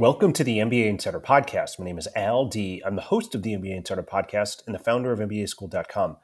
Welcome to the MBA Insider Podcast. My name is Al D. I'm the host of the MBA Insider Podcast and the founder of MBAschool.com.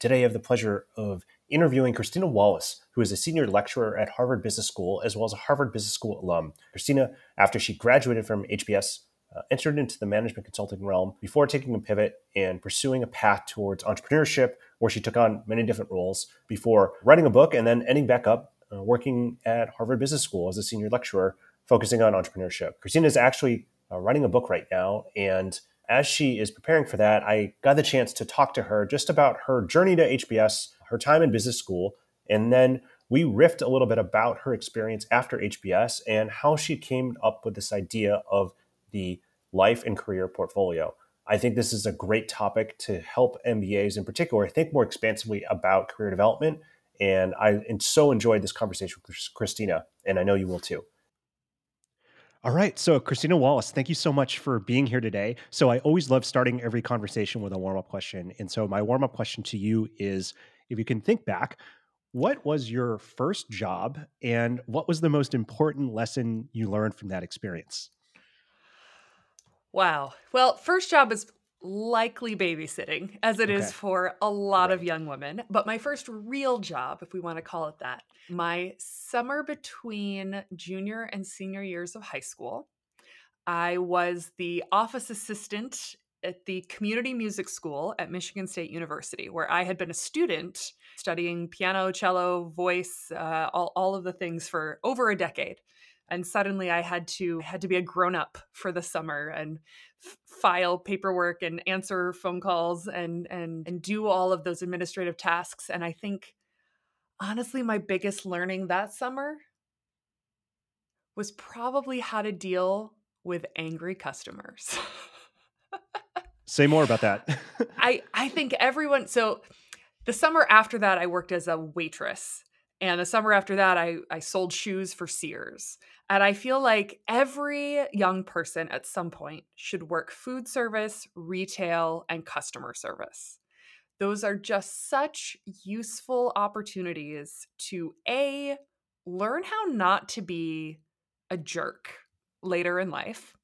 Today, I have the pleasure of interviewing Christina Wallace, who is a senior lecturer at Harvard Business School as well as a Harvard Business School alum. Christina, after she graduated from HBS, uh, entered into the management consulting realm before taking a pivot and pursuing a path towards entrepreneurship, where she took on many different roles before writing a book and then ending back up uh, working at Harvard Business School as a senior lecturer focusing on entrepreneurship. Christina is actually uh, writing a book right now. And as she is preparing for that, I got the chance to talk to her just about her journey to HBS, her time in business school, and then we riffed a little bit about her experience after HBS and how she came up with this idea of the life and career portfolio. I think this is a great topic to help MBAs in particular think more expansively about career development. And I so enjoyed this conversation with Christina, and I know you will too. All right. So, Christina Wallace, thank you so much for being here today. So, I always love starting every conversation with a warm up question. And so, my warm up question to you is if you can think back, what was your first job and what was the most important lesson you learned from that experience? Wow. Well, first job is likely babysitting, as it okay. is for a lot right. of young women. But my first real job, if we want to call it that, my summer between junior and senior years of high school, I was the office assistant at the community music school at Michigan State University, where I had been a student studying piano, cello, voice, uh, all, all of the things for over a decade and suddenly i had to had to be a grown up for the summer and f- file paperwork and answer phone calls and and and do all of those administrative tasks. And i think honestly my biggest learning that summer was probably how to deal with angry customers. Say more about that. I i think everyone so the summer after that i worked as a waitress. And the summer after that i i sold shoes for sears and I feel like every young person at some point should work food service, retail, and customer service. Those are just such useful opportunities to A, learn how not to be a jerk later in life.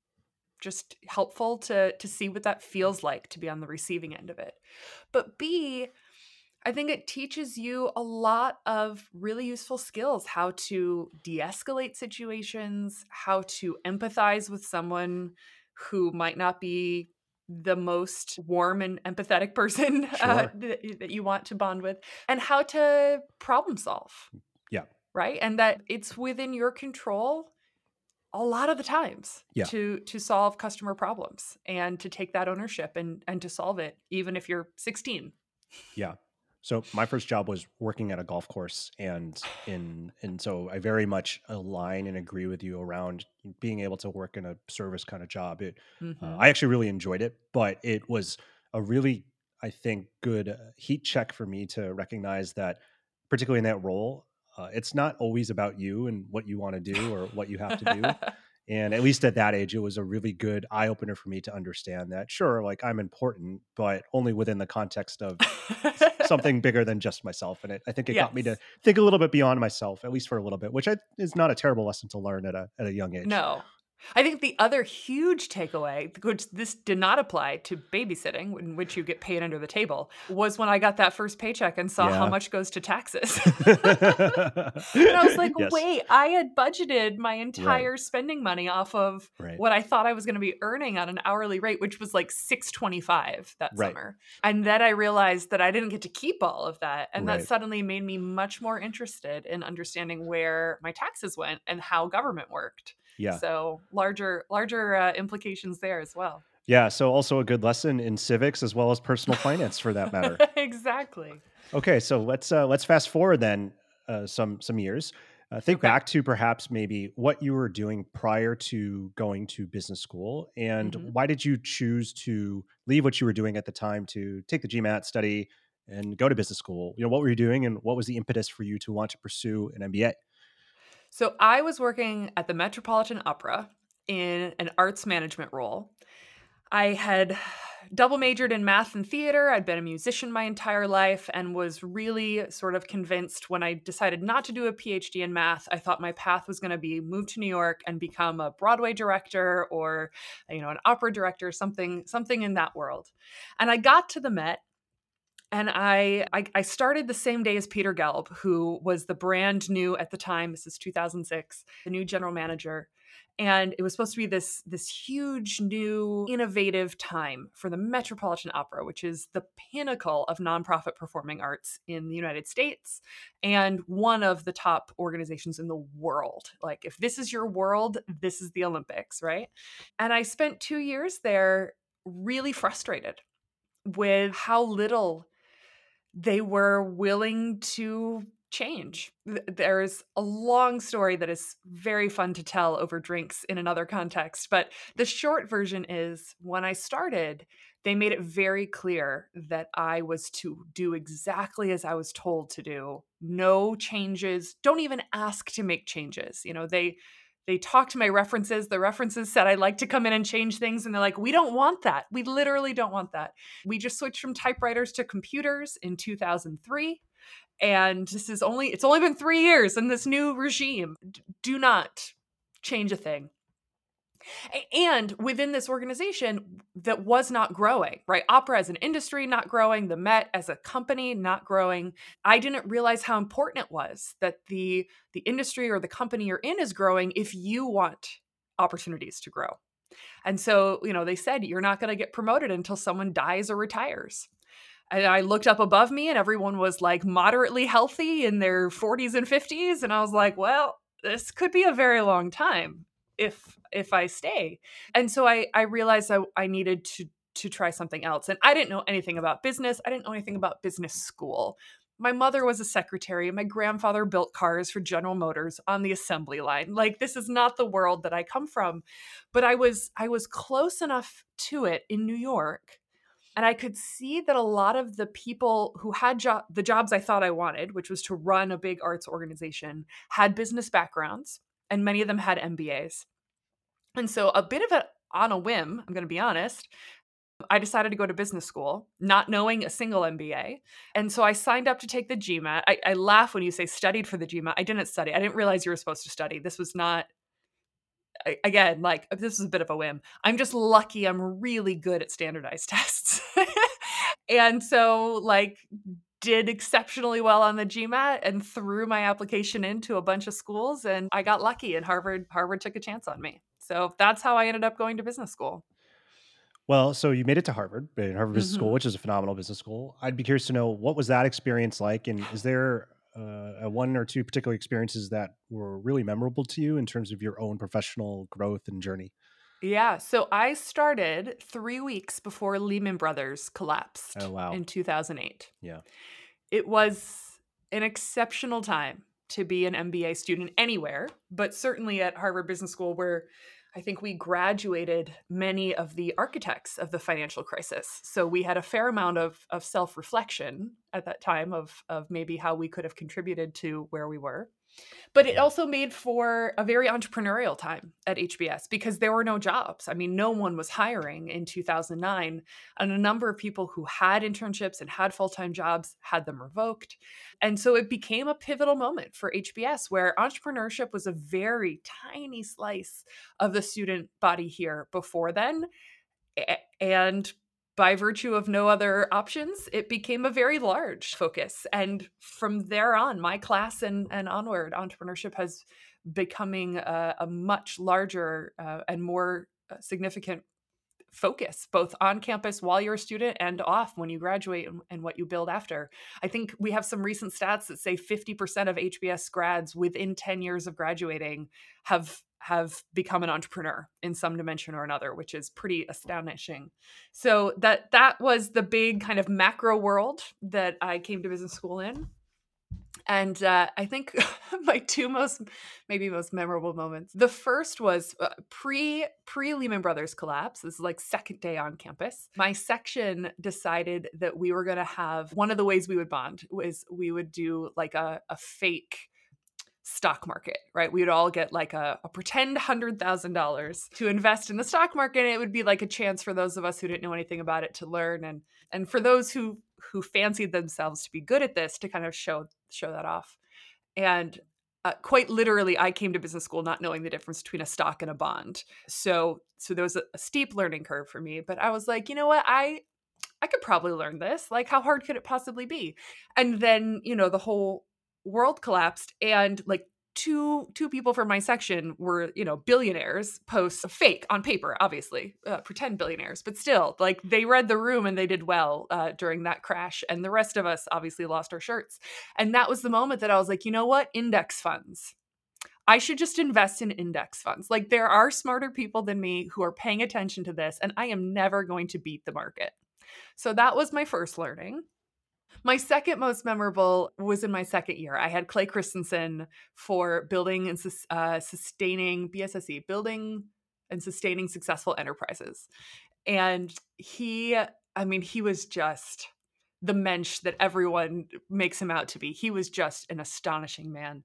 Just helpful to, to see what that feels like to be on the receiving end of it. But B, I think it teaches you a lot of really useful skills how to de escalate situations, how to empathize with someone who might not be the most warm and empathetic person uh, sure. uh, that, that you want to bond with, and how to problem solve. Yeah. Right. And that it's within your control a lot of the times yeah. to to solve customer problems and to take that ownership and and to solve it even if you're 16 yeah so my first job was working at a golf course, and in and so I very much align and agree with you around being able to work in a service kind of job. It, uh, mm-hmm. uh, I actually really enjoyed it, but it was a really, I think, good uh, heat check for me to recognize that, particularly in that role, uh, it's not always about you and what you want to do or what you have to do. and at least at that age, it was a really good eye opener for me to understand that. Sure, like I'm important, but only within the context of something bigger than just myself. And it, I think it yes. got me to think a little bit beyond myself, at least for a little bit, which I, is not a terrible lesson to learn at a at a young age. No, I think the other huge takeaway, which this did not apply to babysitting, in which you get paid under the table, was when I got that first paycheck and saw yeah. how much goes to taxes. and I was like, yes. wait, I had budgeted my entire right. spending money off of right. what I thought I was going to be earning on an hourly rate, which was like six twenty five that right. summer. And then I realized that I didn't get to keep all of that, and that suddenly made me much more interested in understanding where my taxes went and how government worked. Yeah. So larger larger uh, implications there as well. Yeah. So also a good lesson in civics as well as personal finance for that matter. exactly. Okay. So let's uh, let's fast forward then uh, some some years. Uh, think okay. back to perhaps maybe what you were doing prior to going to business school and mm-hmm. why did you choose to leave what you were doing at the time to take the GMAT study and go to business school? You know, what were you doing and what was the impetus for you to want to pursue an MBA? So I was working at the Metropolitan Opera in an arts management role. I had double majored in math and theater. I'd been a musician my entire life and was really sort of convinced when I decided not to do a PhD in math. I thought my path was going to be move to New York and become a Broadway director or you know an opera director, something something in that world. And I got to the Met and I, I, I started the same day as Peter Gelb, who was the brand new at the time. This is 2006, the new general manager and it was supposed to be this this huge new innovative time for the metropolitan opera which is the pinnacle of nonprofit performing arts in the united states and one of the top organizations in the world like if this is your world this is the olympics right and i spent two years there really frustrated with how little they were willing to change. There's a long story that is very fun to tell over drinks in another context, but the short version is when I started, they made it very clear that I was to do exactly as I was told to do. No changes. Don't even ask to make changes. You know, they they talked to my references. The references said I'd like to come in and change things. And they're like, we don't want that. We literally don't want that. We just switched from typewriters to computers in 2003 and this is only it's only been 3 years in this new regime do not change a thing and within this organization that was not growing right? Opera as an industry not growing the met as a company not growing. I didn't realize how important it was that the the industry or the company you're in is growing if you want opportunities to grow. And so you know they said you're not going to get promoted until someone dies or retires. And I looked up above me and everyone was like moderately healthy in their 40s and 50s and I was like, well, this could be a very long time if if I stay. And so I I realized I, I needed to to try something else. And I didn't know anything about business. I didn't know anything about business school. My mother was a secretary. My grandfather built cars for General Motors on the assembly line. Like this is not the world that I come from. But I was I was close enough to it in New York and I could see that a lot of the people who had jo- the jobs I thought I wanted, which was to run a big arts organization, had business backgrounds, and many of them had MBAs. And so, a bit of a on a whim, I'm going to be honest, I decided to go to business school, not knowing a single MBA. And so I signed up to take the GMAT. I, I laugh when you say studied for the GMAT. I didn't study. I didn't realize you were supposed to study. This was not again, like this is a bit of a whim. I'm just lucky I'm really good at standardized tests. and so like did exceptionally well on the GMAT and threw my application into a bunch of schools and I got lucky and Harvard Harvard took a chance on me. So that's how I ended up going to business school. Well, so you made it to Harvard, Harvard Business mm-hmm. School, which is a phenomenal business school. I'd be curious to know what was that experience like, and is there uh, one or two particular experiences that were really memorable to you in terms of your own professional growth and journey? Yeah. So I started three weeks before Lehman Brothers collapsed oh, wow. in 2008. Yeah. It was an exceptional time to be an MBA student anywhere, but certainly at Harvard Business School, where I think we graduated many of the architects of the financial crisis. So we had a fair amount of, of self reflection at that time of, of maybe how we could have contributed to where we were. But it also made for a very entrepreneurial time at HBS because there were no jobs. I mean, no one was hiring in 2009. And a number of people who had internships and had full time jobs had them revoked. And so it became a pivotal moment for HBS where entrepreneurship was a very tiny slice of the student body here before then. And by virtue of no other options, it became a very large focus. And from there on, my class and, and onward, entrepreneurship has becoming a, a much larger uh, and more uh, significant focus both on campus while you're a student and off when you graduate and, and, what you build after. I think we have some recent stats that say 50% of HBS grads within 10 years of graduating have have become an entrepreneur in some dimension or another which is pretty astonishing so that that was the big kind of macro world that i came to business school in And uh, I think my two most, maybe most memorable moments. The first was uh, pre pre Lehman Brothers collapse. This is like second day on campus. My section decided that we were going to have one of the ways we would bond was we would do like a, a fake stock market, right? We would all get like a, a pretend $100,000 to invest in the stock market. And it would be like a chance for those of us who didn't know anything about it to learn. And, and for those who, who fancied themselves to be good at this to kind of show, show that off. And uh, quite literally, I came to business school not knowing the difference between a stock and a bond. So, so there was a, a steep learning curve for me, but I was like, you know what? I, I could probably learn this. Like, how hard could it possibly be? And then, you know, the whole world collapsed and like two two people from my section were you know billionaires posts fake on paper obviously uh, pretend billionaires but still like they read the room and they did well uh, during that crash and the rest of us obviously lost our shirts and that was the moment that i was like you know what index funds I should just invest in index funds. Like, there are smarter people than me who are paying attention to this, and I am never going to beat the market. So, that was my first learning. My second most memorable was in my second year. I had Clay Christensen for building and uh, sustaining BSSE, building and sustaining successful enterprises. And he, I mean, he was just the mensch that everyone makes him out to be. He was just an astonishing man.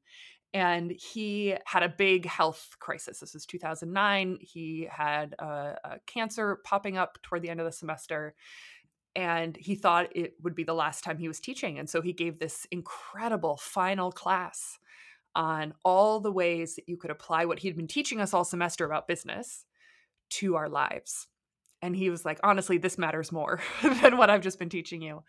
And he had a big health crisis. This was 2009. He had a, a cancer popping up toward the end of the semester and he thought it would be the last time he was teaching and so he gave this incredible final class on all the ways that you could apply what he'd been teaching us all semester about business to our lives. And he was like honestly this matters more than what i've just been teaching you.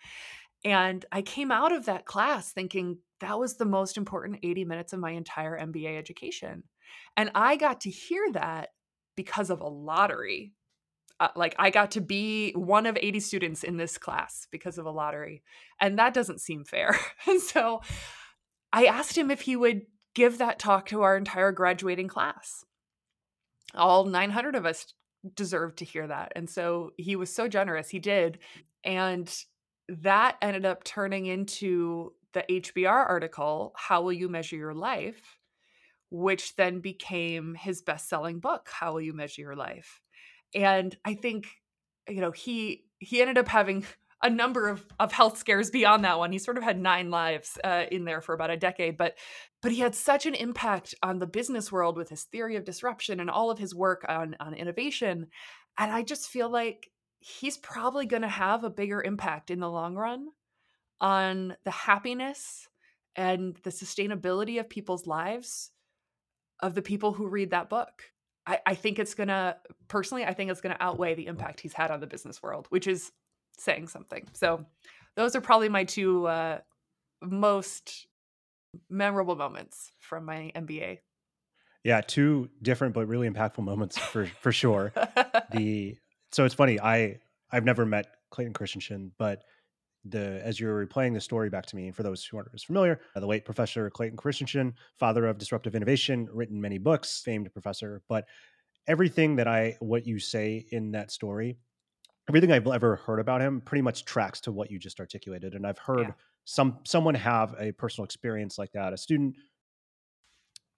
And i came out of that class thinking that was the most important 80 minutes of my entire mba education. And i got to hear that because of a lottery uh, like I got to be one of 80 students in this class because of a lottery. And that doesn't seem fair. and so I asked him if he would give that talk to our entire graduating class. All 900 of us deserved to hear that. And so he was so generous. He did. And that ended up turning into the HBR article, How Will You Measure Your Life? which then became his best selling book, How Will You Measure Your Life? And i think you know he he ended up having a number of, of health scares beyond that one. He sort of had nine lives uh, in there for about a decade, but but he had such an impact on the business world with his theory of disruption and all of his work on on innovation. And I just feel like he's probably going to have a bigger impact in the long run on the happiness and the sustainability of people's lives of the people who read that book. I, I think it's gonna personally, I think it's gonna outweigh the impact he's had on the business world, which is saying something. So those are probably my two uh, most memorable moments from my MBA. Yeah, two different but really impactful moments for for sure. the so it's funny. I I've never met Clayton Christensen, but the as you're replaying the story back to me, for those who aren't as familiar, uh, the late Professor Clayton Christensen, father of disruptive innovation, written many books, famed professor. But everything that I what you say in that story, everything I've ever heard about him, pretty much tracks to what you just articulated. And I've heard yeah. some someone have a personal experience like that, a student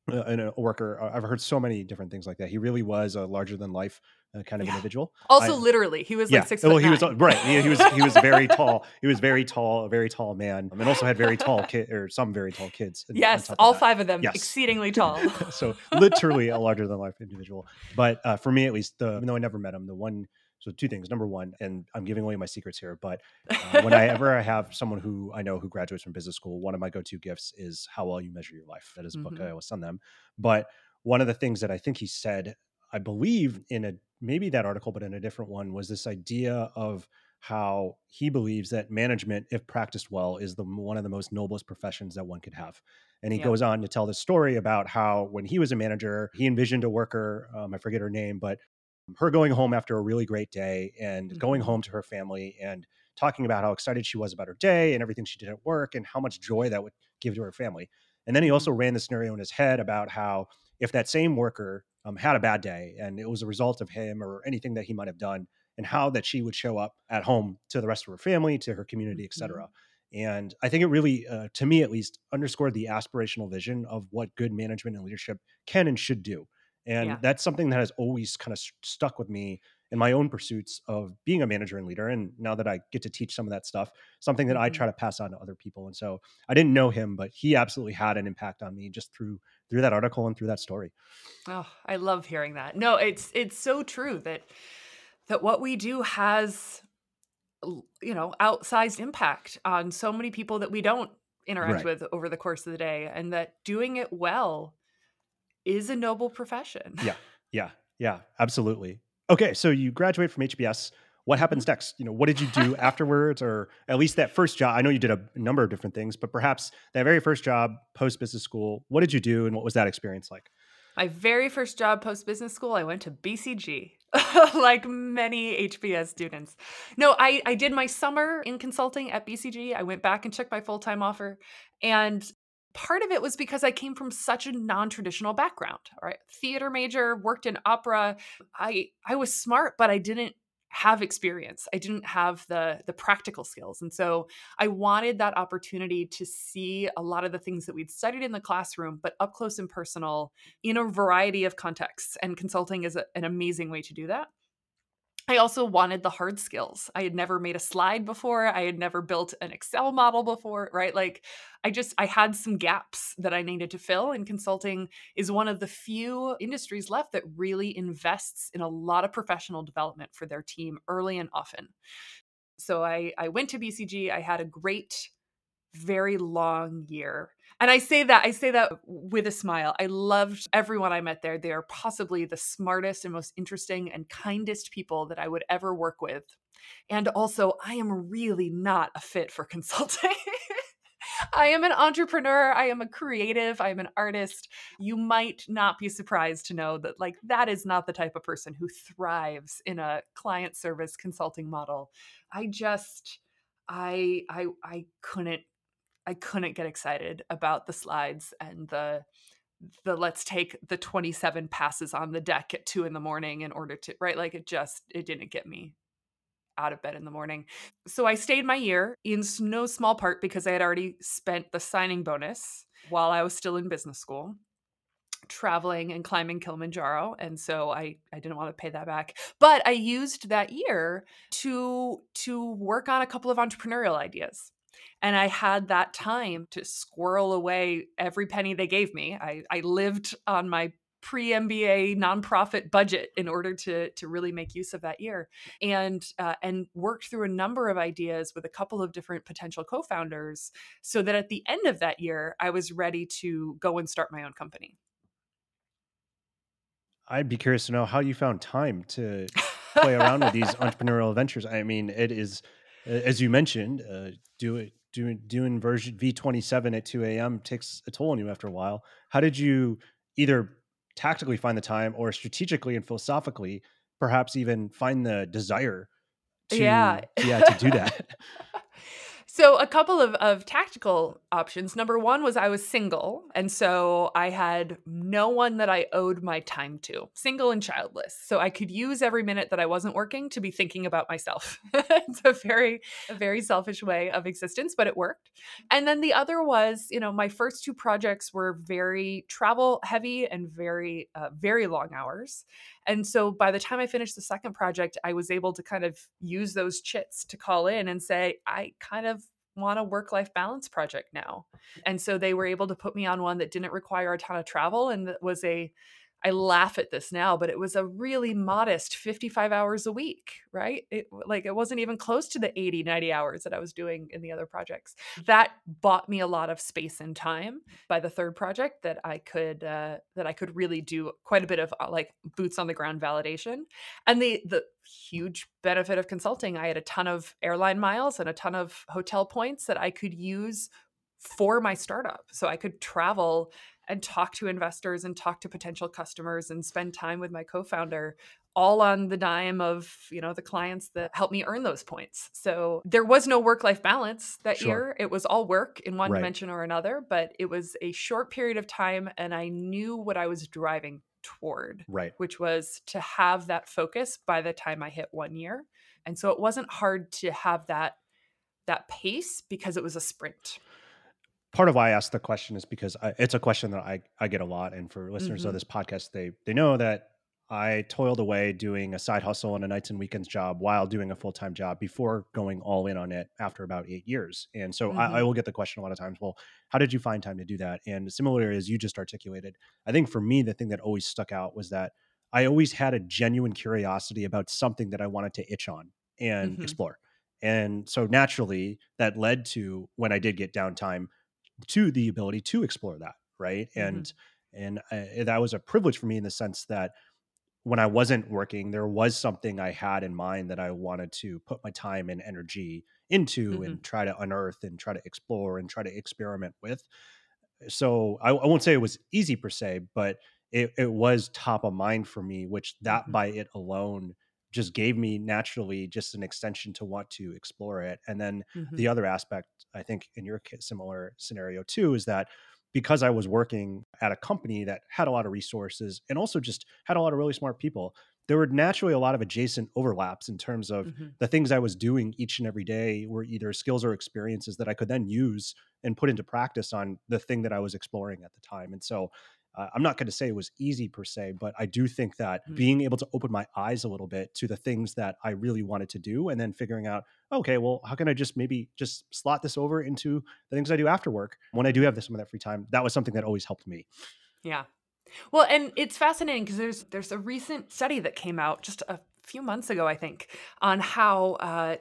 and a worker. Uh, I've heard so many different things like that. He really was a larger than life uh, kind of yeah. individual. Also, I, literally, he was yeah. like six. Well, he was right. He, he, was he was very tall. He was very tall, a very tall man, and also had very tall kid or some very tall kids. Yes, all five of them, yes. exceedingly tall. so literally a larger than life individual. But uh, for me, at least, the, even though I never met him, the one so two things. Number one, and I'm giving away my secrets here, but uh, when I have someone who I know who graduates from business school, one of my go-to gifts is how will you measure your life. That is a mm-hmm. book I always send them. But one of the things that I think he said, I believe in a maybe that article, but in a different one, was this idea of how he believes that management, if practiced well, is the one of the most noblest professions that one could have. And he yeah. goes on to tell this story about how when he was a manager, he envisioned a worker, um, I forget her name, but her going home after a really great day and mm-hmm. going home to her family and talking about how excited she was about her day and everything she did at work and how much joy that would give to her family. And then he also mm-hmm. ran the scenario in his head about how if that same worker um, had a bad day and it was a result of him or anything that he might have done, and how that she would show up at home to the rest of her family, to her community, etc. Mm-hmm. And I think it really, uh, to me at least, underscored the aspirational vision of what good management and leadership can and should do. And Yeah. that's something that has always kind of stuck with me in my own pursuits of being a manager and leader. And now that I get to teach some of that stuff, something that I Mhm. try to pass on to other people. And so I didn't know him, but he absolutely had an impact on me just through through that article and through that story. Oh, I love hearing that. No, it's it's so true that that what we do has you know, outsized impact on so many people that we don't interact Right. with over the course of the day and that doing it well is a noble profession. Yeah. Yeah. Yeah. Absolutely. Okay. So you graduate from HBS. What happens next? You know, what did you do afterwards, or at least that first job? I know you did a number of different things, but perhaps that very first job post business school. What did you do, and what was that experience like? My very first job post business school, I went to BCG, like many HBS students. No, I, I did my summer in consulting at BCG. I went back and checked my full time offer. And part of it was because I came from such a non traditional background, all right? Theater major, worked in opera. I, I was smart, but I didn't have experience. I didn't have the the practical skills. And so I wanted that opportunity to see a lot of the things that we'd studied in the classroom, but up close and personal in a variety of contexts. And consulting is a, an amazing way to do that. I also wanted the hard skills. I had never made a slide before. I had never built an Excel model before, right? Like I just I had some gaps that I needed to fill and consulting is one of the few industries left that really invests in a lot of professional development for their team early and often. So I I went to BCG. I had a great very long year. And I say that I say that with a smile. I loved everyone I met there. They are possibly the smartest and most interesting and kindest people that I would ever work with. And also, I am really not a fit for consulting. I am an entrepreneur. I am a creative. I am an artist. You might not be surprised to know that, like, that is not the type of person who thrives in a client service consulting model. I just, I, I, I couldn't I couldn't get excited about the slides and the the let's take the 27 passes on the deck at two in the morning in order to right? Like it just it didn't get me out of bed in the morning. So i stayed my year in no small part because i had already spent the signing bonus while i was still in business school traveling and climbing Kilimanjaro and so I I didn't want to pay that back. But I used that year to to work on a couple of entrepreneurial ideas and I had that time to squirrel away every penny they gave me. I, I lived on my pre MBA nonprofit budget in order to to really make use of that year, and uh, and worked through a number of ideas with a couple of different potential co-founders, so that at the end of that year, I was ready to go and start my own company. I'd be curious to know how you found time to play around with these entrepreneurial ventures. I mean, it is, as you mentioned, uh, do it doing doing version V27 at 2 a.m. takes a toll on you after a while. How did you either tactically find the time or strategically and philosophically perhaps even find the desire to Yeah. yeah to do that? So a couple of, of tactical options. Number one was I was single, and so I had no one that I owed my time to, single and childless. So I could use every minute that I wasn't working to be thinking about myself. it's a very, a very selfish way of existence, but it worked. And then the other was, you know, my first two projects were very travel heavy and very, uh, very long hours. And so by the time I finished the second project, I was able to kind of use those chits to call in and say, I kind of want a work life balance project now. And so they were able to put me on one that didn't require a ton of travel and that was a I laugh at this now, but it was a really modest 55 hours a week, right? It like it wasn't even close to the 80, 90 hours that I was doing in the other projects. That bought me a lot of space and time by the third project that I could uh, that I could really do quite a bit of uh, like boots on the ground validation. And the the huge benefit of consulting, I had a ton of airline miles and a ton of hotel points that I could use for my startup. So I could travel and talk to investors and talk to potential customers and spend time with my co-founder all on the dime of you know the clients that helped me earn those points so there was no work life balance that Sure. year it was all work in one Right. dimension or another but it was a short period of time and i knew what i was driving toward right. which was to have that focus by the time i hit one year and so it wasn't hard to have that that pace because it was a sprint part of why I asked the question is because I, it's a question that I, I get a lot. And for listeners mm-hmm. of this podcast, they they know that I toiled away doing a side hustle and a nights and weekends job while doing a full time job before going all in on it after about eight years. And so mm-hmm. I, I, mm-hmm. will get the question a lot of times, well, how did you find time to do that? And similarly, as you just articulated, I think for me, the thing that always stuck out was that I always had a genuine curiosity about something that I wanted to itch on and mm-hmm. explore. And so naturally, that led to when I did get downtime to the ability to explore that. Right. Mm-hmm. And and uh, that was a privilege for me in the sense that when I wasn't working, there was something I had in mind that I wanted to put my time and energy into mm-hmm. and try to unearth and try to explore and try to experiment with. So I, I won't say it was easy per se, but it, it was top of mind for me, which that mm-hmm. by it alone just gave me naturally just an extension to want to explore it. And then mm-hmm. the other aspect, I think in your similar scenario too, is that because I was working at a company that had a lot of resources and also just had a lot of really smart people, there were naturally a lot of adjacent overlaps in terms of mm-hmm. the things I was doing each and every day were either skills or experiences that I could then use and put into practice on the thing that I was exploring at the time. And so uh, I'm not going to say it was easy per se, but I do think that mm-hmm. being able to open my eyes a little bit to the things that I really wanted to do and then figuring out, okay, well, how can I just maybe just slot this over into the things I do after work when I do have some of that free time? That was something that always helped me. Yeah. Well, and it's fascinating because there's there's a recent study that came out just a few months ago, I think, on how uh,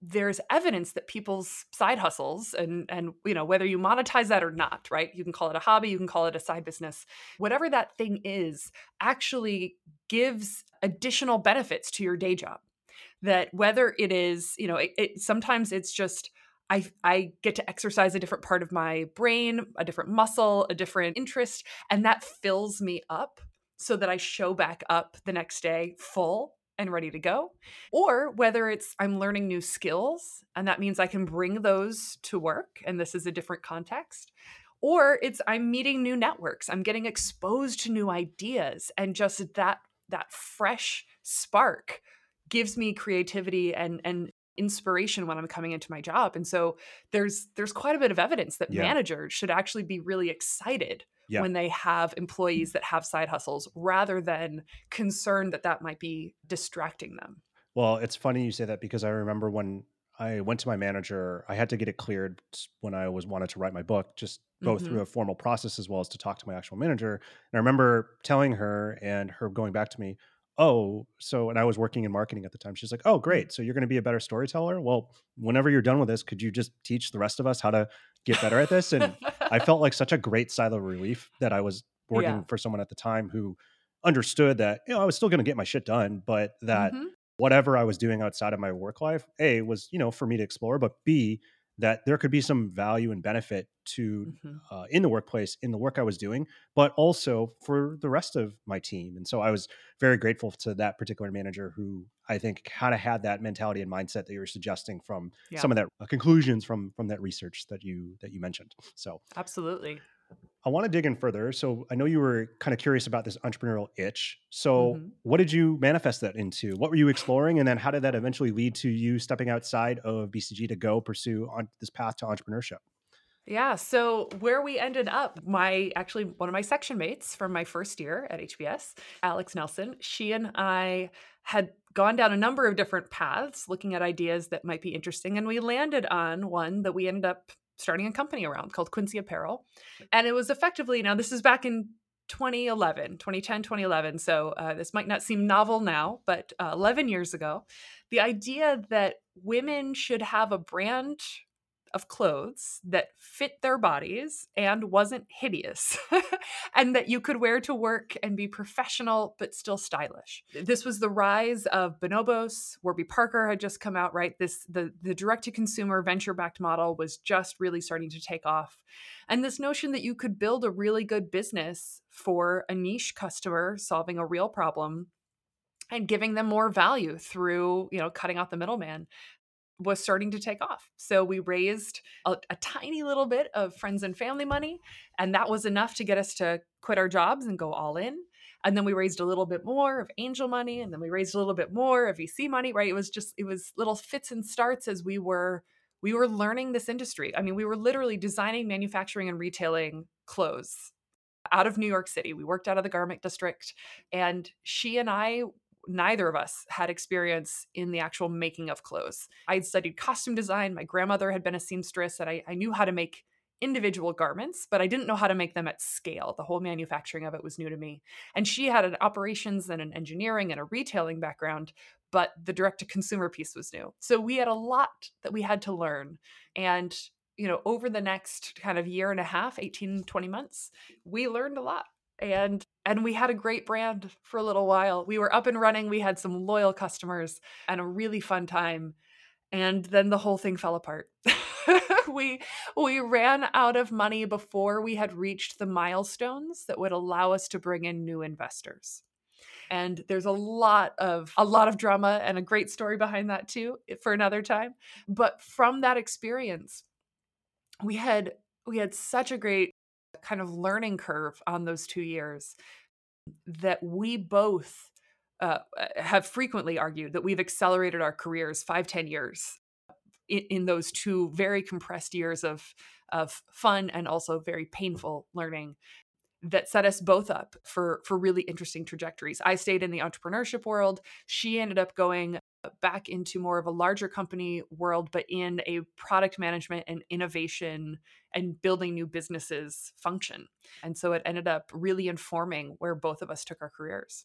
there's evidence that people's side hustles and and you know whether you monetize that or not right? You can call it a hobby you can call it a side business. Whatever that thing is actually gives additional benefits to your day job. That whether it is you know it, it sometimes it's just I, I get to exercise a different part of my brain, a different muscle, a different interest, and that fills me up so that I show back up the next day full and ready to go, or whether it's I'm learning new skills and that means I can bring those to work and this is a different context, or it's I'm meeting new networks, I'm getting exposed to new ideas and just that that fresh spark gives me creativity and and inspiration when I'm coming into my job. And so there's there's quite a bit of evidence that yeah. managers should actually be really excited yeah. when they have employees that have side hustles rather than concerned that that might be distracting them. Well, it's funny you say that because I remember when I went to my manager, I had to get it cleared when I was wanted to write my book, just go mm-hmm. through a formal process as well as to talk to my actual manager. And I remember telling her and her going back to me, oh, so, and I was working in marketing at the time. She's like, oh, mm. great. So you're going to be a better storyteller. Well, whenever you're done with this, could you just teach the rest of us how to get better at this? And I felt like such a great silo relief that I was working yeah. for someone at the time who understood that, you know, I was still going to get my shit done, but that mm-hmm. whatever I was doing outside of my work life, A, was, you know, for me to explore, but B, that there could be some value and benefit to mm-hmm. uh, in the workplace in the work I was doing, but also for the rest of my team. And so I was very grateful to that particular manager who I think kind of had that mentality and mindset that you were suggesting from yeah. some of that uh, conclusions from from that research that you that you mentioned. So absolutely. I want to dig in further. So I know you were kind of curious about this entrepreneurial itch. So mm-hmm. what did you manifest that into? What were you exploring, and then how did that eventually lead to you stepping outside of BCG to go pursue on this path to entrepreneurship? Yeah. So where we ended up, my actually one of my section mates from my first year at HBS, Alex Nelson, she and I had gone down a number of different paths looking at ideas that might be interesting. And we landed on one that we ended up starting a company around called Quincy Apparel. And it was effectively, now this is back in 2011, 2010, 2011. So uh, this might not seem novel now, but uh, 11 years ago, the idea that women should have a brand of clothes that fit their bodies and wasn't hideous and that you could wear to work and be professional but still stylish. This was the rise of Bonobos, Warby Parker had just come out, right? This the the direct to consumer venture backed model was just really starting to take off. And this notion that you could build a really good business for a niche customer solving a real problem and giving them more value through you know cutting out the middleman was starting to take off. So we raised a, a, tiny little bit of friends and family money, and that was enough to get us to quit our jobs and go all in. And then we raised a little bit more of angel money, and then we raised a little bit more of VC money, right? It was just, it was little fits and starts as we were we were learning this industry. I mean, we were literally designing, manufacturing, and retailing clothes out of New York City. We worked out of the garment district. And she and I, neither of us had experience in the actual making of clothes. I had studied costume design. My grandmother had been a seamstress, and I, I knew how to make individual garments, but I didn't know how to make them at scale. The whole manufacturing of it was new to me. And she had an operations and an engineering and a retailing background, but the direct to consumer piece was new. So we had a lot that we had to learn. And, you know, over the next kind of year and a half, 18, 20 months, we learned a lot. And and we had a great brand for a little while. We were up and running, we had some loyal customers and a really fun time. And then the whole thing fell apart. we we ran out of money before we had reached the milestones that would allow us to bring in new investors and there's a lot of a lot of drama and a great story behind that too for another time but from that experience we had we had such a great kind of learning curve on those 2 years that we both uh, have frequently argued that we've accelerated our careers five ten years in, in, those two very compressed years of of fun and also very painful learning that set us both up for for really interesting trajectories. I stayed in the entrepreneurship world. She ended up going back into more of a larger company world but in a product management and innovation and building new businesses function. And so it ended up really informing where both of us took our careers.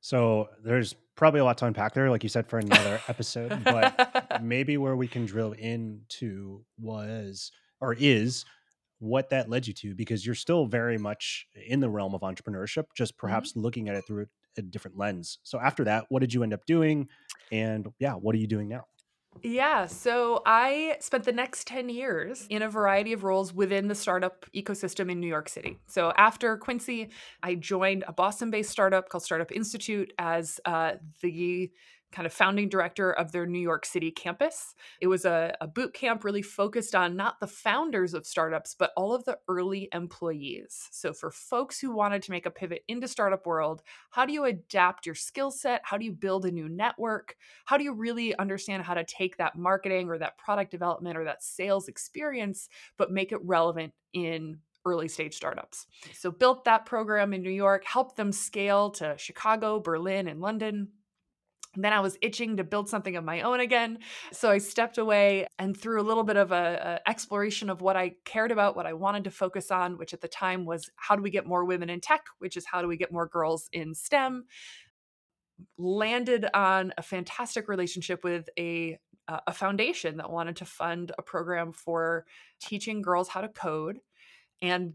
So there's probably a lot to unpack there, like you said, for another episode. But maybe where we can drill into was or is what that led you to because you're still very much in the realm of entrepreneurship, just mm-hmm. perhaps mm-hmm. looking at it through a different lens. So after that, what did you end up doing? And yeah, what are you doing now? Yeah, so I spent the next 10 years in a variety of roles within the startup ecosystem in New York City. So after Quincy, I joined a Boston based startup called Startup Institute as uh, the kind of founding director of their New York City campus. It was a, a, boot camp really focused on not the founders of startups, but all of the early employees. So for folks who wanted to make a pivot into startup world, how do you adapt your skill set? How do you build a new network? How do you really understand how to take that marketing or that product development or that sales experience, but make it relevant in early stage startups. So built that program in New York, helped them scale to Chicago, Berlin, and London then I was itching to build something of my own again. So I stepped away and through a little bit of a, a, exploration of what I cared about, what I wanted to focus on, which at the time was how do we get more women in tech, which is how do we get more girls in STEM. Landed on a fantastic relationship with a a foundation that wanted to fund a program for teaching girls how to code and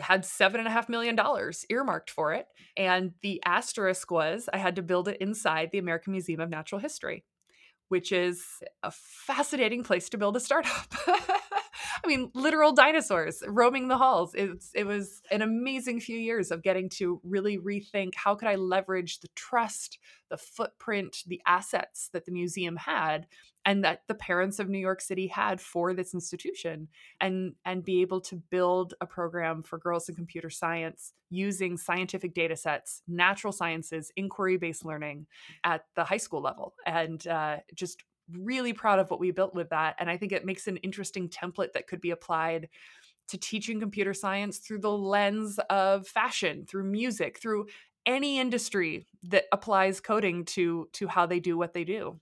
had seven and a half million dollars earmarked for it. And the asterisk was I had to build it inside the American Museum of Natural History, which is a fascinating place to build a startup. I mean, literal dinosaurs roaming the halls. It's, it was an amazing few years of getting to really rethink how could I leverage the trust, the footprint, the assets that the museum had and that the parents of New York City had for this institution and and be able to build a program for girls in computer science using scientific data sets, natural sciences, inquiry based learning at the high school level. And uh, just really proud of what we built with that. And I think it makes an interesting template that could be applied to teaching computer science through the lens of fashion, through music, through any industry that applies coding to to how they do what they do.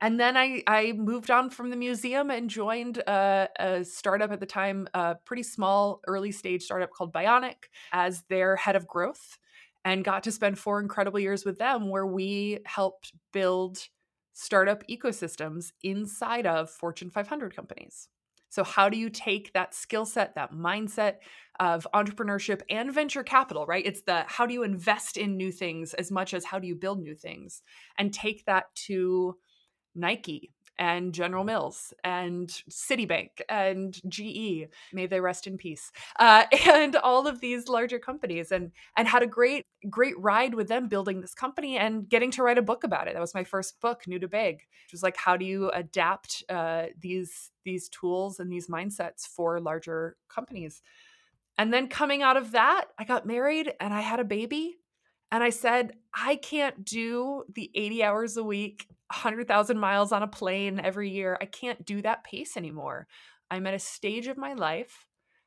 And then I, I moved on from the museum and joined a, a startup at the time, a pretty small early stage startup called Bionic as their head of growth and got to spend four incredible years with them where we helped build startup ecosystems inside of Fortune 500 companies. So, how do you take that skill set, that mindset of entrepreneurship and venture capital, right? It's the how do you invest in new things as much as how do you build new things and take that to Nike and General Mills and Citibank and GE, may they rest in peace, uh, and all of these larger companies, and and had a great great ride with them building this company and getting to write a book about it. That was my first book, New to Big, which was like how do you adapt uh, these these tools and these mindsets for larger companies. And then coming out of that, I got married and I had a baby. And I said, I can't do the 80 hours a week 100,000 miles on a plane every year. I can't do that pace anymore. I'm at a stage of my life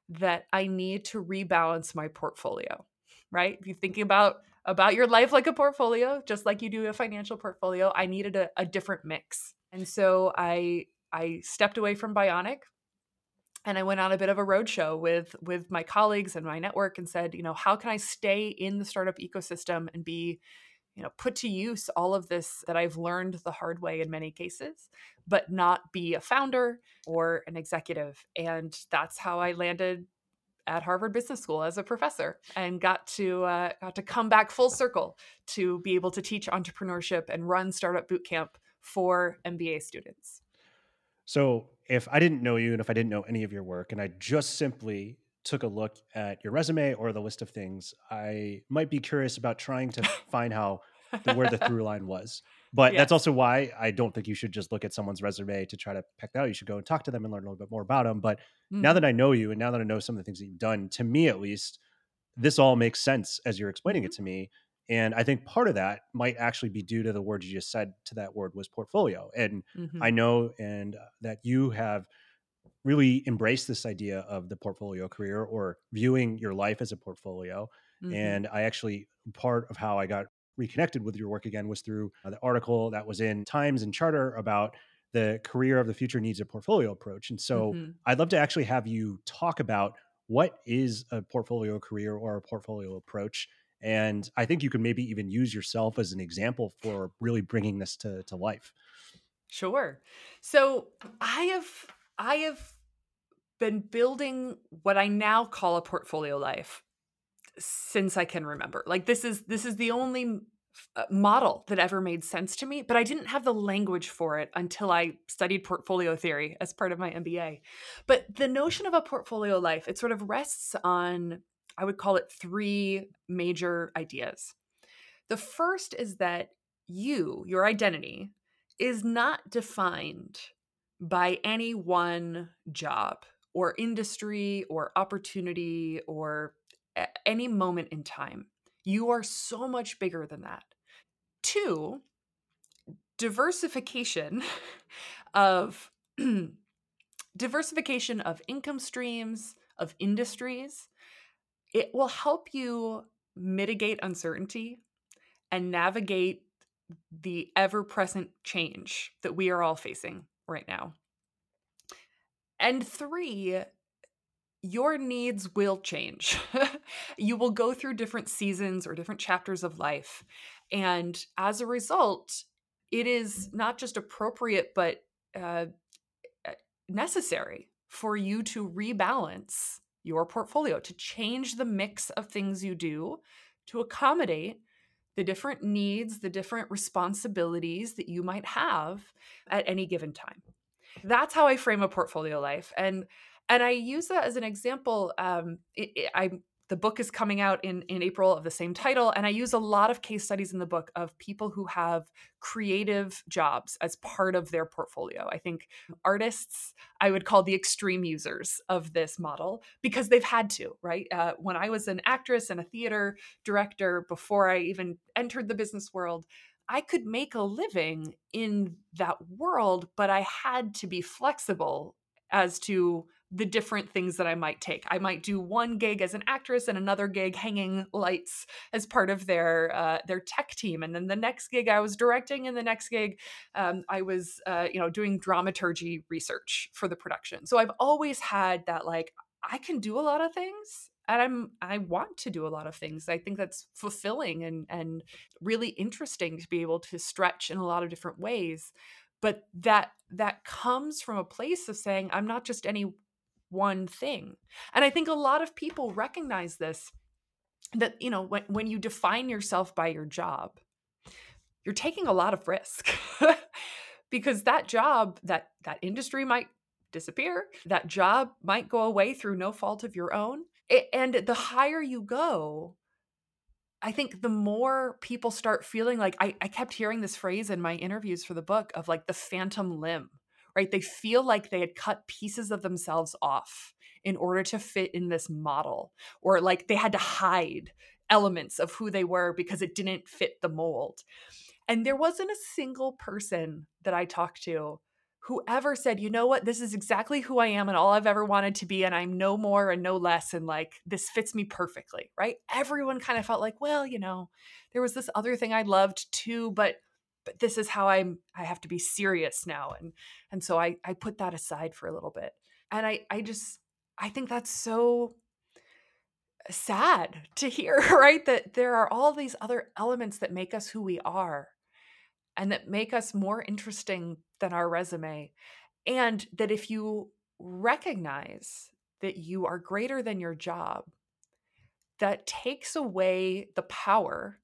that I need to rebalance my portfolio, right? If you're thinking about about your life like a portfolio, just like you do a financial portfolio, I needed a, a different mix. And so I I stepped away from Bionic and I went on a bit of a roadshow with with my colleagues and my network and said, you know, how can I stay in the startup ecosystem and be you know put to use all of this that i've learned the hard way in many cases but not be a founder or an executive and that's how i landed at Harvard Business School as a professor and got to uh, got to come back full circle to be able to teach entrepreneurship and run startup bootcamp for MBA students. So, if I didn't know you and if I didn't know any of your work, and I just simply took a look at your resume or the list of things, I might be curious about trying to find how the, where the through line was. But yes. that's also why I don't think you should just look at someone's resume to try to pick that out. You should go and talk to them and learn a little bit more about them. But mm-hmm. now that I know you and now that I know some of the things that you've done, to me at least, this all makes sense as you're explaining mm-hmm. it to me. And I think part of that might actually be due to the word you just said to that word was portfolio. And mm-hmm. I know and uh, that you have really embraced this idea of the portfolio career or viewing your life as a portfolio. Mm-hmm. And I actually part of how I got reconnected with your work again was through uh, the article that was in Times and Charter about the career of the future needs a portfolio approach. And so mm-hmm. I'd love to actually have you talk about what is a portfolio career or a portfolio approach. And I think you can maybe even use yourself as an example for really bringing this to, to life. Sure. So I have I have been building what I now call a portfolio life since I can remember. Like this is this is the only uh, model that ever made sense to me, but I didn't have the language for it until I studied portfolio theory as part of my MBA. But the notion of a portfolio life, it sort of rests on I would call it three major ideas. The first is that you, your identity, is not defined by any one job or industry or opportunity or any moment in time. You are so much bigger than that. Two, diversification of diversification of income streams, of industries. It will help you mitigate uncertainty and navigate the ever present change that we are all facing right now. And three, your needs will change. you will go through different seasons or different chapters of life. And as a result, it is not just appropriate, but uh, necessary for you to rebalance your portfolio, to change the mix of things you do to accommodate the different needs, the different responsibilities that you might have at any given time. That's how I frame a portfolio life. And and I use that as an example. Um, it, it, I the book is coming out in in April of the same title, and I use a lot of case studies in the book of people who have creative jobs as part of their portfolio. I think artists I would call the extreme users of this model because they've had to. Right uh, when I was an actress and a theater director before I even entered the business world. I could make a living in that world, but I had to be flexible as to the different things that I might take. I might do one gig as an actress and another gig hanging lights as part of their uh, their tech team, and then the next gig I was directing, and the next gig um, I was uh, you know doing dramaturgy research for the production. So I've always had that like I can do a lot of things and I'm I want to do a lot of things. I think that's fulfilling and and really interesting to be able to stretch in a lot of different ways. But that that comes from a place of saying I'm not just any one thing. And I think a lot of people recognize this that, you know, when, when you define yourself by your job, you're taking a lot of risk because that job, that that industry might disappear, that job might go away through no fault of your own. And the higher you go, I think the more people start feeling like I, I kept hearing this phrase in my interviews for the book of like the phantom limb right? They feel like they had cut pieces of themselves off in order to fit in this model, or like they had to hide elements of who they were because it didn't fit the mold. And there wasn't a single person that I talked to who ever said, you know what, this is exactly who I am and all I've ever wanted to be, and I'm no more and no less, and like this fits me perfectly, right? Everyone kind of felt like, well, you know, there was this other thing I loved too, but but this is how I'm I have to be serious now. And and so I I put that aside for a little bit. And I I just I think that's so sad to hear, right? That there are all these other elements that make us who we are and that make us more interesting than our resume. And that if you recognize that you are greater than your job, that takes away the power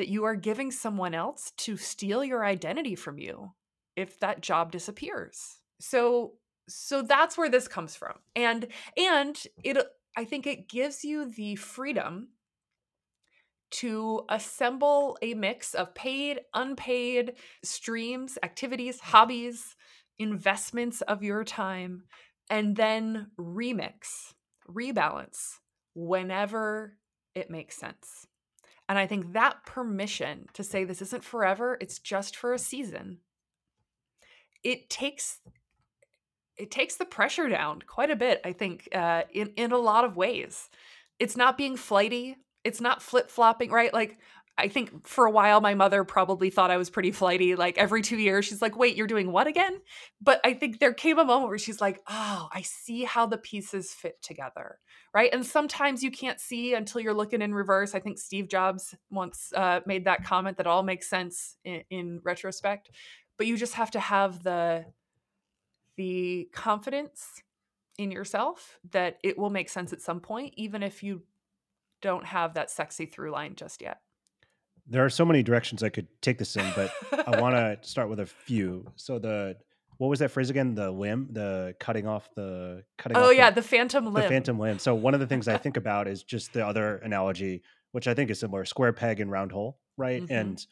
that you are giving someone else to steal your identity from you if that job disappears. So so that's where this comes from. And and it I think it gives you the freedom to assemble a mix of paid, unpaid streams, activities, hobbies, investments of your time, and then remix, rebalance whenever it makes sense. And I think that permission to say this isn't forever, it's just for a season, it takes it takes the pressure down quite a bit, I think, uh, in, in a lot of ways. It's not being flighty. It's not flip flopping, right? Like, I think for a while, my mother probably thought I was pretty flighty. Like every two years, she's like, wait, you're doing what again? But I think there came a moment where she's like, oh, I see how the pieces fit together. Right. And sometimes you can't see until you're looking in reverse. I think Steve Jobs once uh, made that comment that all makes sense in, in retrospect. But you just have to have the the confidence in yourself that it will make sense at some point, even if you don't have that sexy through line just yet. There are so many directions I could take this in, but I want to start with a few. So the what was that phrase again? The limb, the cutting off the cutting. Oh yeah, the, the phantom limb. The phantom limb. So one of the things I think about is just the other analogy, which I think is similar: square peg and round hole, right? Mm-hmm. And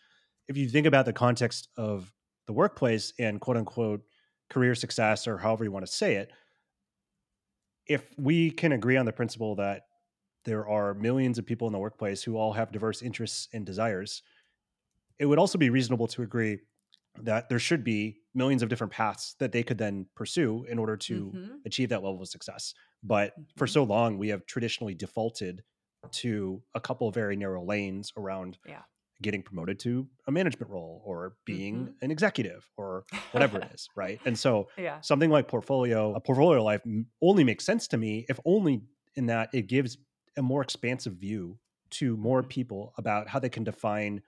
if you think about the context of the workplace and quote unquote career success or however you want to say it if we can agree on the principle that there are millions of people in the workplace who all have diverse interests and desires it would also be reasonable to agree that there should be millions of different paths that they could then pursue in order to mm-hmm. achieve that level of success but mm-hmm. for so long we have traditionally defaulted to a couple very narrow lanes around yeah getting promoted to a management role or being mm-hmm. an executive or whatever it is right and so yeah. something like portfolio a portfolio life only makes sense to me if only in that it gives a more expansive view to more mm-hmm. people about how they can define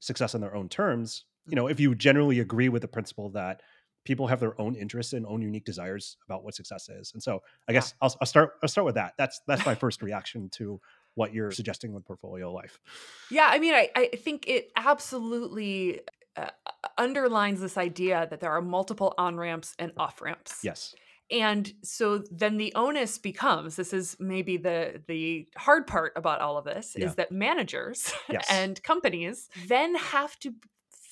success on their own terms you know if you generally agree with the principle that people have their own interests and own unique desires about what success is and so i guess yeah. I'll, I'll start i'll start with that that's that's my first reaction to what you're suggesting with portfolio life. Yeah, I mean, I, I think it absolutely uh, underlines this idea that there are multiple on ramps and off ramps. Yes. And so then the onus becomes this is maybe the the hard part about all of this yeah. is that managers yes. and companies then have to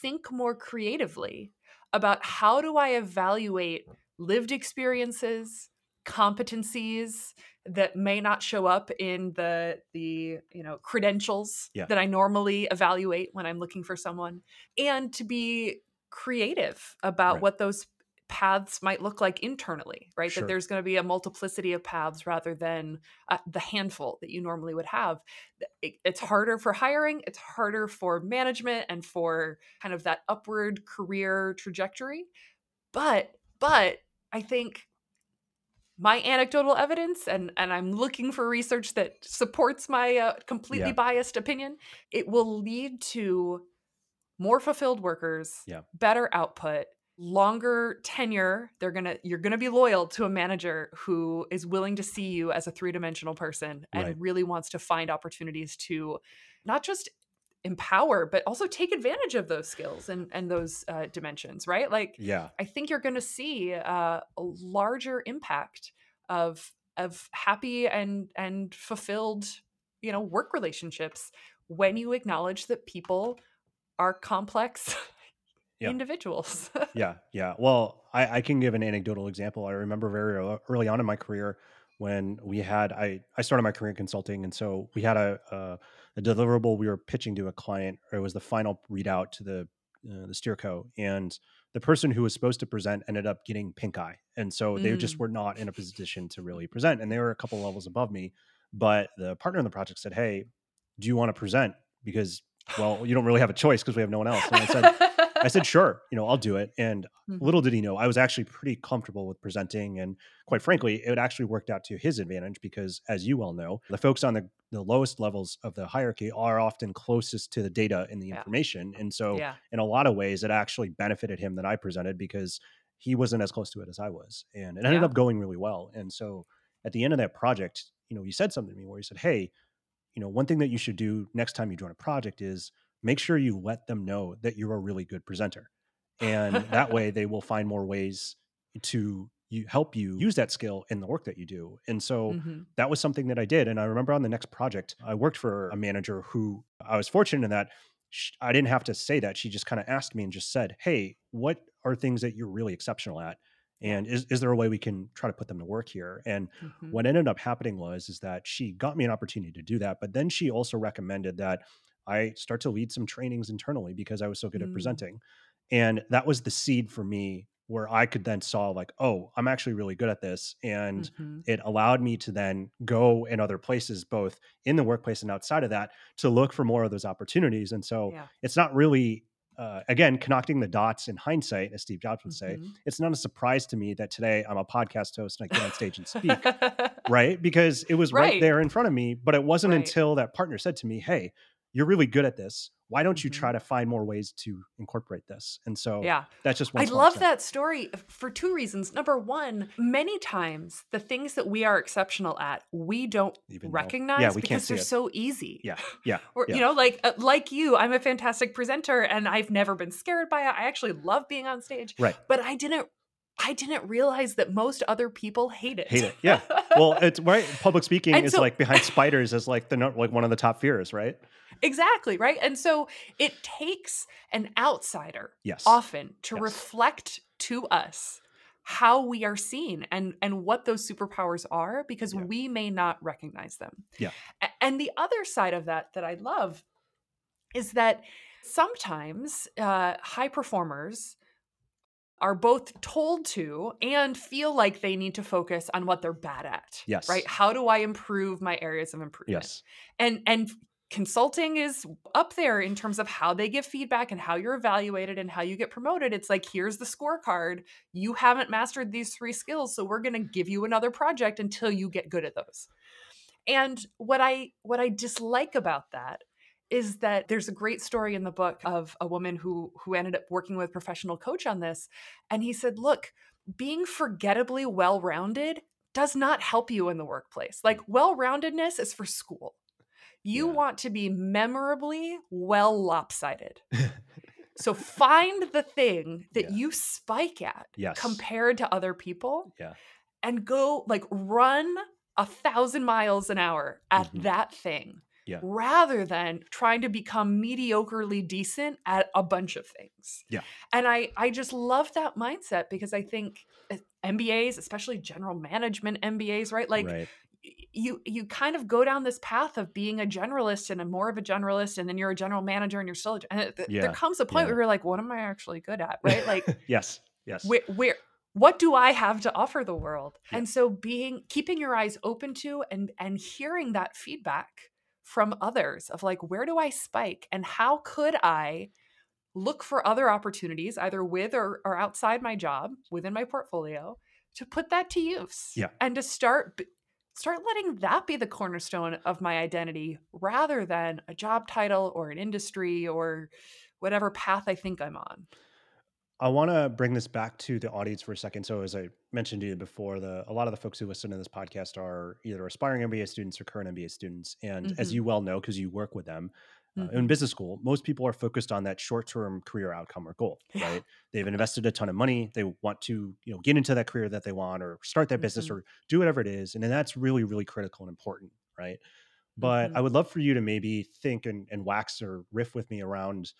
think more creatively about how do I evaluate lived experiences, competencies, that may not show up in the the you know credentials yeah. that I normally evaluate when I'm looking for someone and to be creative about right. what those paths might look like internally right sure. that there's going to be a multiplicity of paths rather than uh, the handful that you normally would have it, it's harder for hiring it's harder for management and for kind of that upward career trajectory but but i think my anecdotal evidence and and I'm looking for research that supports my uh, completely yeah. biased opinion, it will lead to more fulfilled workers, yeah. better output, longer tenure. They're going to you're going to be loyal to a manager who is willing to see you as a three-dimensional person and right. really wants to find opportunities to not just empower but also take advantage of those skills and and those uh, dimensions right like yeah i think you're going to see uh, a larger impact of of happy and and fulfilled you know work relationships when you acknowledge that people are complex yeah. individuals yeah yeah well I, I can give an anecdotal example i remember very early on in my career when we had i i started my career in consulting and so we had a, a a deliverable we were pitching to a client, or it was the final readout to the uh, the Steerco, and the person who was supposed to present ended up getting pink eye, and so they just Mm. were not in a position to really present, and they were a couple levels above me. But the partner in the project said, "Hey, do you want to present? Because well, you don't really have a choice because we have no one else." And I said, I said, sure, you know, I'll do it. And Mhm. little did he know, I was actually pretty comfortable with presenting. And quite frankly, it actually worked out to his advantage because, as you well know, the folks on the, the lowest levels of the hierarchy are often closest to the data and the Yeah. information. And so, yeah. in a lot of ways, it actually benefited him that I presented because he wasn't as close to it as I was. And it ended Yeah. up going really well. And so, at the end of that project, you know, he said something to me where he said, Hey, you know, one thing that you should do next time you join a project is make sure you let them know that you're a really good presenter. And that way they will find more ways to you help you use that skill in the work that you do. And so Mhm. that was something that I did. And I remember on the next project, I worked for a manager who I was fortunate in that sh- I didn't have to say that. She just kind of asked me and just said, Hey, what are things that you're really exceptional at? And is, is there a way we can try to put them to work here? And Mhm. what ended up happening was is that she got me an opportunity to do that but then she also recommended that i start to lead some trainings internally because i was so good at Mm. presenting and that was the seed for me where i could then saw like oh i'm actually really good at this and Mhm. it allowed me to then go in other places both in the workplace and outside of that to look for more of those opportunities and so Yeah. it's not really uh, again connecting the dots in hindsight as steve jobs would say Mhm. it's not a surprise to me that today i'm a podcast host and i get on stage and speak right? Because it was right. Right. there in front of me. But it wasn't Right. until that partner said to me, Hey, you're really good at this. Why don't you try to find more ways to incorporate this? And so yeah. that's just one I love that story for two reasons. Number one, many times the things that we are exceptional at, we don't Even recognize yeah, we because they're it. so easy. Yeah. Yeah. Or yeah. you know, like uh, like you, I'm a fantastic presenter, and I've never been scared by it. I actually love being on stage, Right. but I didn't. I didn't realize that most other people hate it. Hate it. Yeah. Well, it's right. Public speaking And is so- like behind spiders as like the like one of the top fears, right? exactly right. And so it takes an outsider Yes. often to Yes. reflect to us how we are seen and and what those superpowers are because Yeah. we may not recognize them. Yeah. And the other side of that that I love is that sometimes uh, high performers are both told to and feel like they need to focus on what they're bad at. Yes. Right? How do I improve my areas of improvement? Yes. and and consulting is up there in terms of how they give feedback and how you're evaluated and how you get promoted it's like here's the scorecard you haven't mastered these three skills so we're going to give you another project until you get good at those and what i what i dislike about that is that there's a great story in the book of a woman who who ended up working with a professional coach on this and he said look being forgettably well-rounded does not help you in the workplace like well-roundedness is for school you Yeah. want to be memorably well lopsided. so find the thing that Yeah. you spike at Yes. compared to other people Yeah. and go like run a thousand miles an hour at Mhm. that thing Yeah. rather than trying to become mediocrely decent at a bunch of things. Yeah. And I I just love that mindset because I think eh, MBAs, especially general management MBAs, right? Like right. you you kind of go down this path of being a generalist and a more of a generalist and then you're a general manager and you're still a, and it- eh, th- Yeah, there comes a point yeah. where you're like what am i actually good at right like yes. Yes. where, where what do i have to offer the world Yeah. and so being keeping your eyes open to and and hearing that feedback from others of like where do i spike and how could i look for other opportunities either with or, or outside my job within my portfolio to put that to use Yeah. and to start start letting that be the cornerstone of my identity rather than a job title or an industry or whatever path i think i'm on I want to bring this back to the audience for a second. So, as I mentioned to you before, the a lot of the folks who listen to this podcast are either aspiring MBA students or current MBA students. And as Mhm. you well know, because you work with them uh, in Mhm. business school, most people are focused on that short-term career outcome or goal. Right? They've invested a ton of money. They want to, you know, get into that career that they want, or start that business, Mhm. or do whatever it is. And then that's really, really critical and important, right? But I Mhm. would love for you to maybe think and, and wax or riff with me around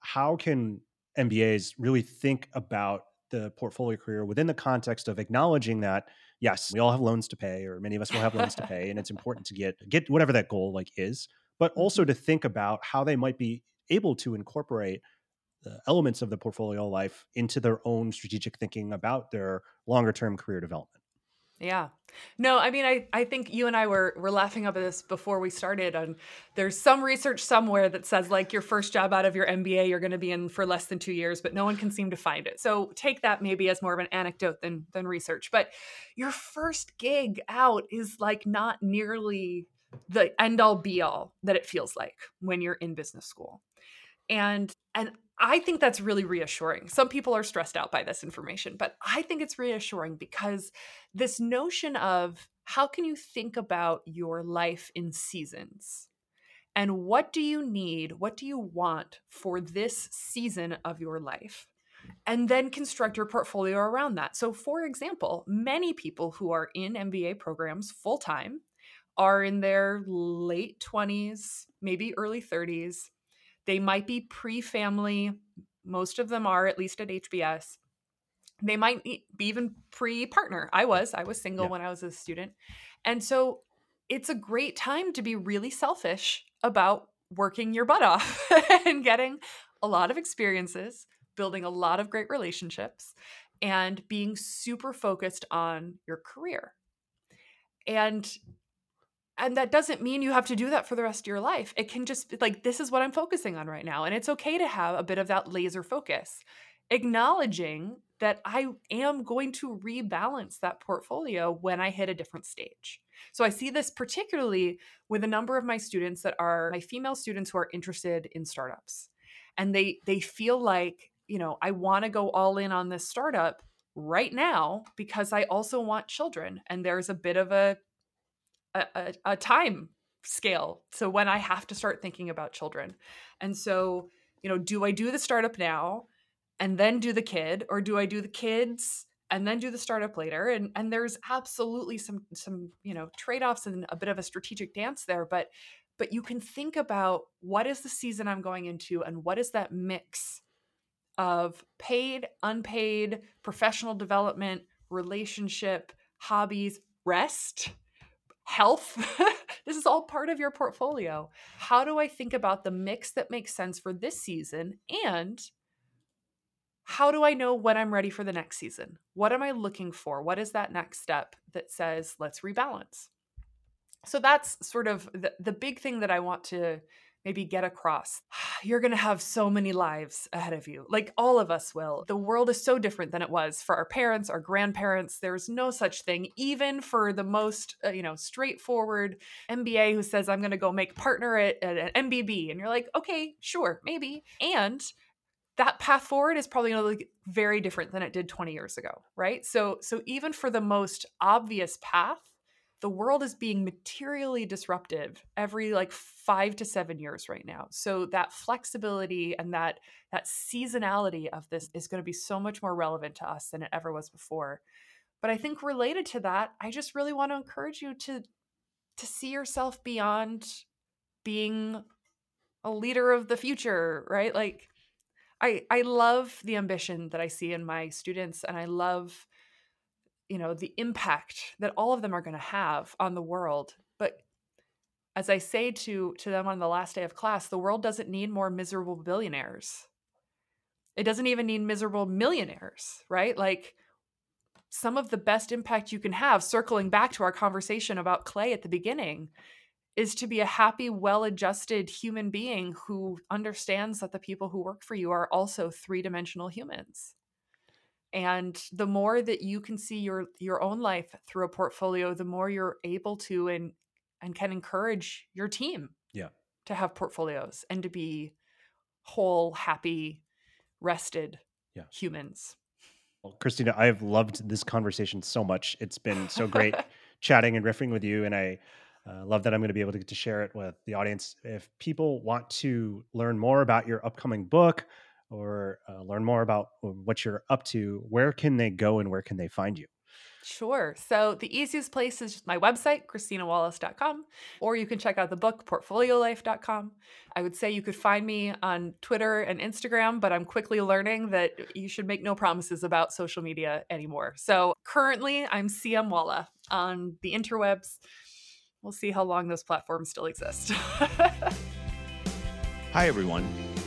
how can MBAs really think about the portfolio career within the context of acknowledging that yes, we all have loans to pay, or many of us will have loans to pay, and it's important to get get whatever that goal like is, but also mm-hmm. to think about how they might be able to incorporate the elements of the portfolio life into their own strategic thinking about their longer term career development. Yeah. No, I mean, I, I think you and I were, were laughing about this before we started. And there's some research somewhere that says, like, your first job out of your MBA, you're going to be in for less than two years, but no one can seem to find it. So take that maybe as more of an anecdote than, than research. But your first gig out is like not nearly the end all be all that it feels like when you're in business school. And and I think that's really reassuring. Some people are stressed out by this information, but I think it's reassuring because this notion of how can you think about your life in seasons? And what do you need? What do you want for this season of your life? And then construct your portfolio around that. So, for example, many people who are in MBA programs full time are in their late 20s, maybe early 30s they might be pre family. Most of them are, at least at HBS. They might be even pre partner. I was. I was single yeah. when I was a student. And so it's a great time to be really selfish about working your butt off and getting a lot of experiences, building a lot of great relationships, and being super focused on your career. And and that doesn't mean you have to do that for the rest of your life. It can just like, this is what I'm focusing on right now. And it's okay to have a bit of that laser focus, acknowledging that I am going to rebalance that portfolio when I hit a different stage. So I see this particularly with a number of my students that are my female students who are interested in startups. And they they feel like, you know, I want to go all in on this startup right now because I also want children and there's a bit of a a, a, a time scale. So when I have to start thinking about children. And so, you know, do I do the startup now and then do the kid or do I do the kids and then do the startup later? And and there's absolutely some some, you know, trade-offs and a bit of a strategic dance there, but but you can think about what is the season I'm going into and what is that mix of paid, unpaid, professional development, relationship, hobbies, rest health. this is all part of your portfolio. How do I think about the mix that makes sense for this season? And how do I know when I'm ready for the next season? What am I looking for? What is that next step that says, let's rebalance? So that's sort of the, the big thing that I want to maybe get across. You're going to have so many lives ahead of you. Like all of us will. The world is so different than it was for our parents, our grandparents. There's no such thing even for the most, uh, you know, straightforward MBA who says I'm going to go make partner at, at an MBB and you're like, "Okay, sure, maybe." And that path forward is probably going to look very different than it did 20 years ago, right? So so even for the most obvious path, the world is being materially disruptive every like 5 to 7 years right now. So that flexibility and that that seasonality of this is going to be so much more relevant to us than it ever was before. But I think related to that, I just really want to encourage you to to see yourself beyond being a leader of the future, right? Like I I love the ambition that I see in my students and I love you know the impact that all of them are going to have on the world but as i say to to them on the last day of class the world doesn't need more miserable billionaires. It doesn't even need miserable millionaires right? Like some of the best impact you can have circling back to our conversation about clay at the beginning is to be a happy well-adjusted human being who understands that the people who work for you are also three-dimensional humans and the more that you can see your your own life through a portfolio the more you're able to and and can encourage your team yeah. to have portfolios and to be whole happy rested yeah. humans. Well christina i've loved this conversation so much. It's been so great chatting and riffing with you and i uh, love that i'm going to be able to get to share it with the audience. If people want to learn more about your upcoming book or uh, learn more about uh, what you're up to, where can they go and where can they find you? Sure. So the easiest place is just my website, christinawallace.com, or you can check out the book, portfoliolife.com. I would say you could find me on Twitter and Instagram, but I'm quickly learning that you should make no promises about social media anymore. So currently, I'm CM Walla on the interwebs. We'll see how long those platforms still exist. Hi, everyone.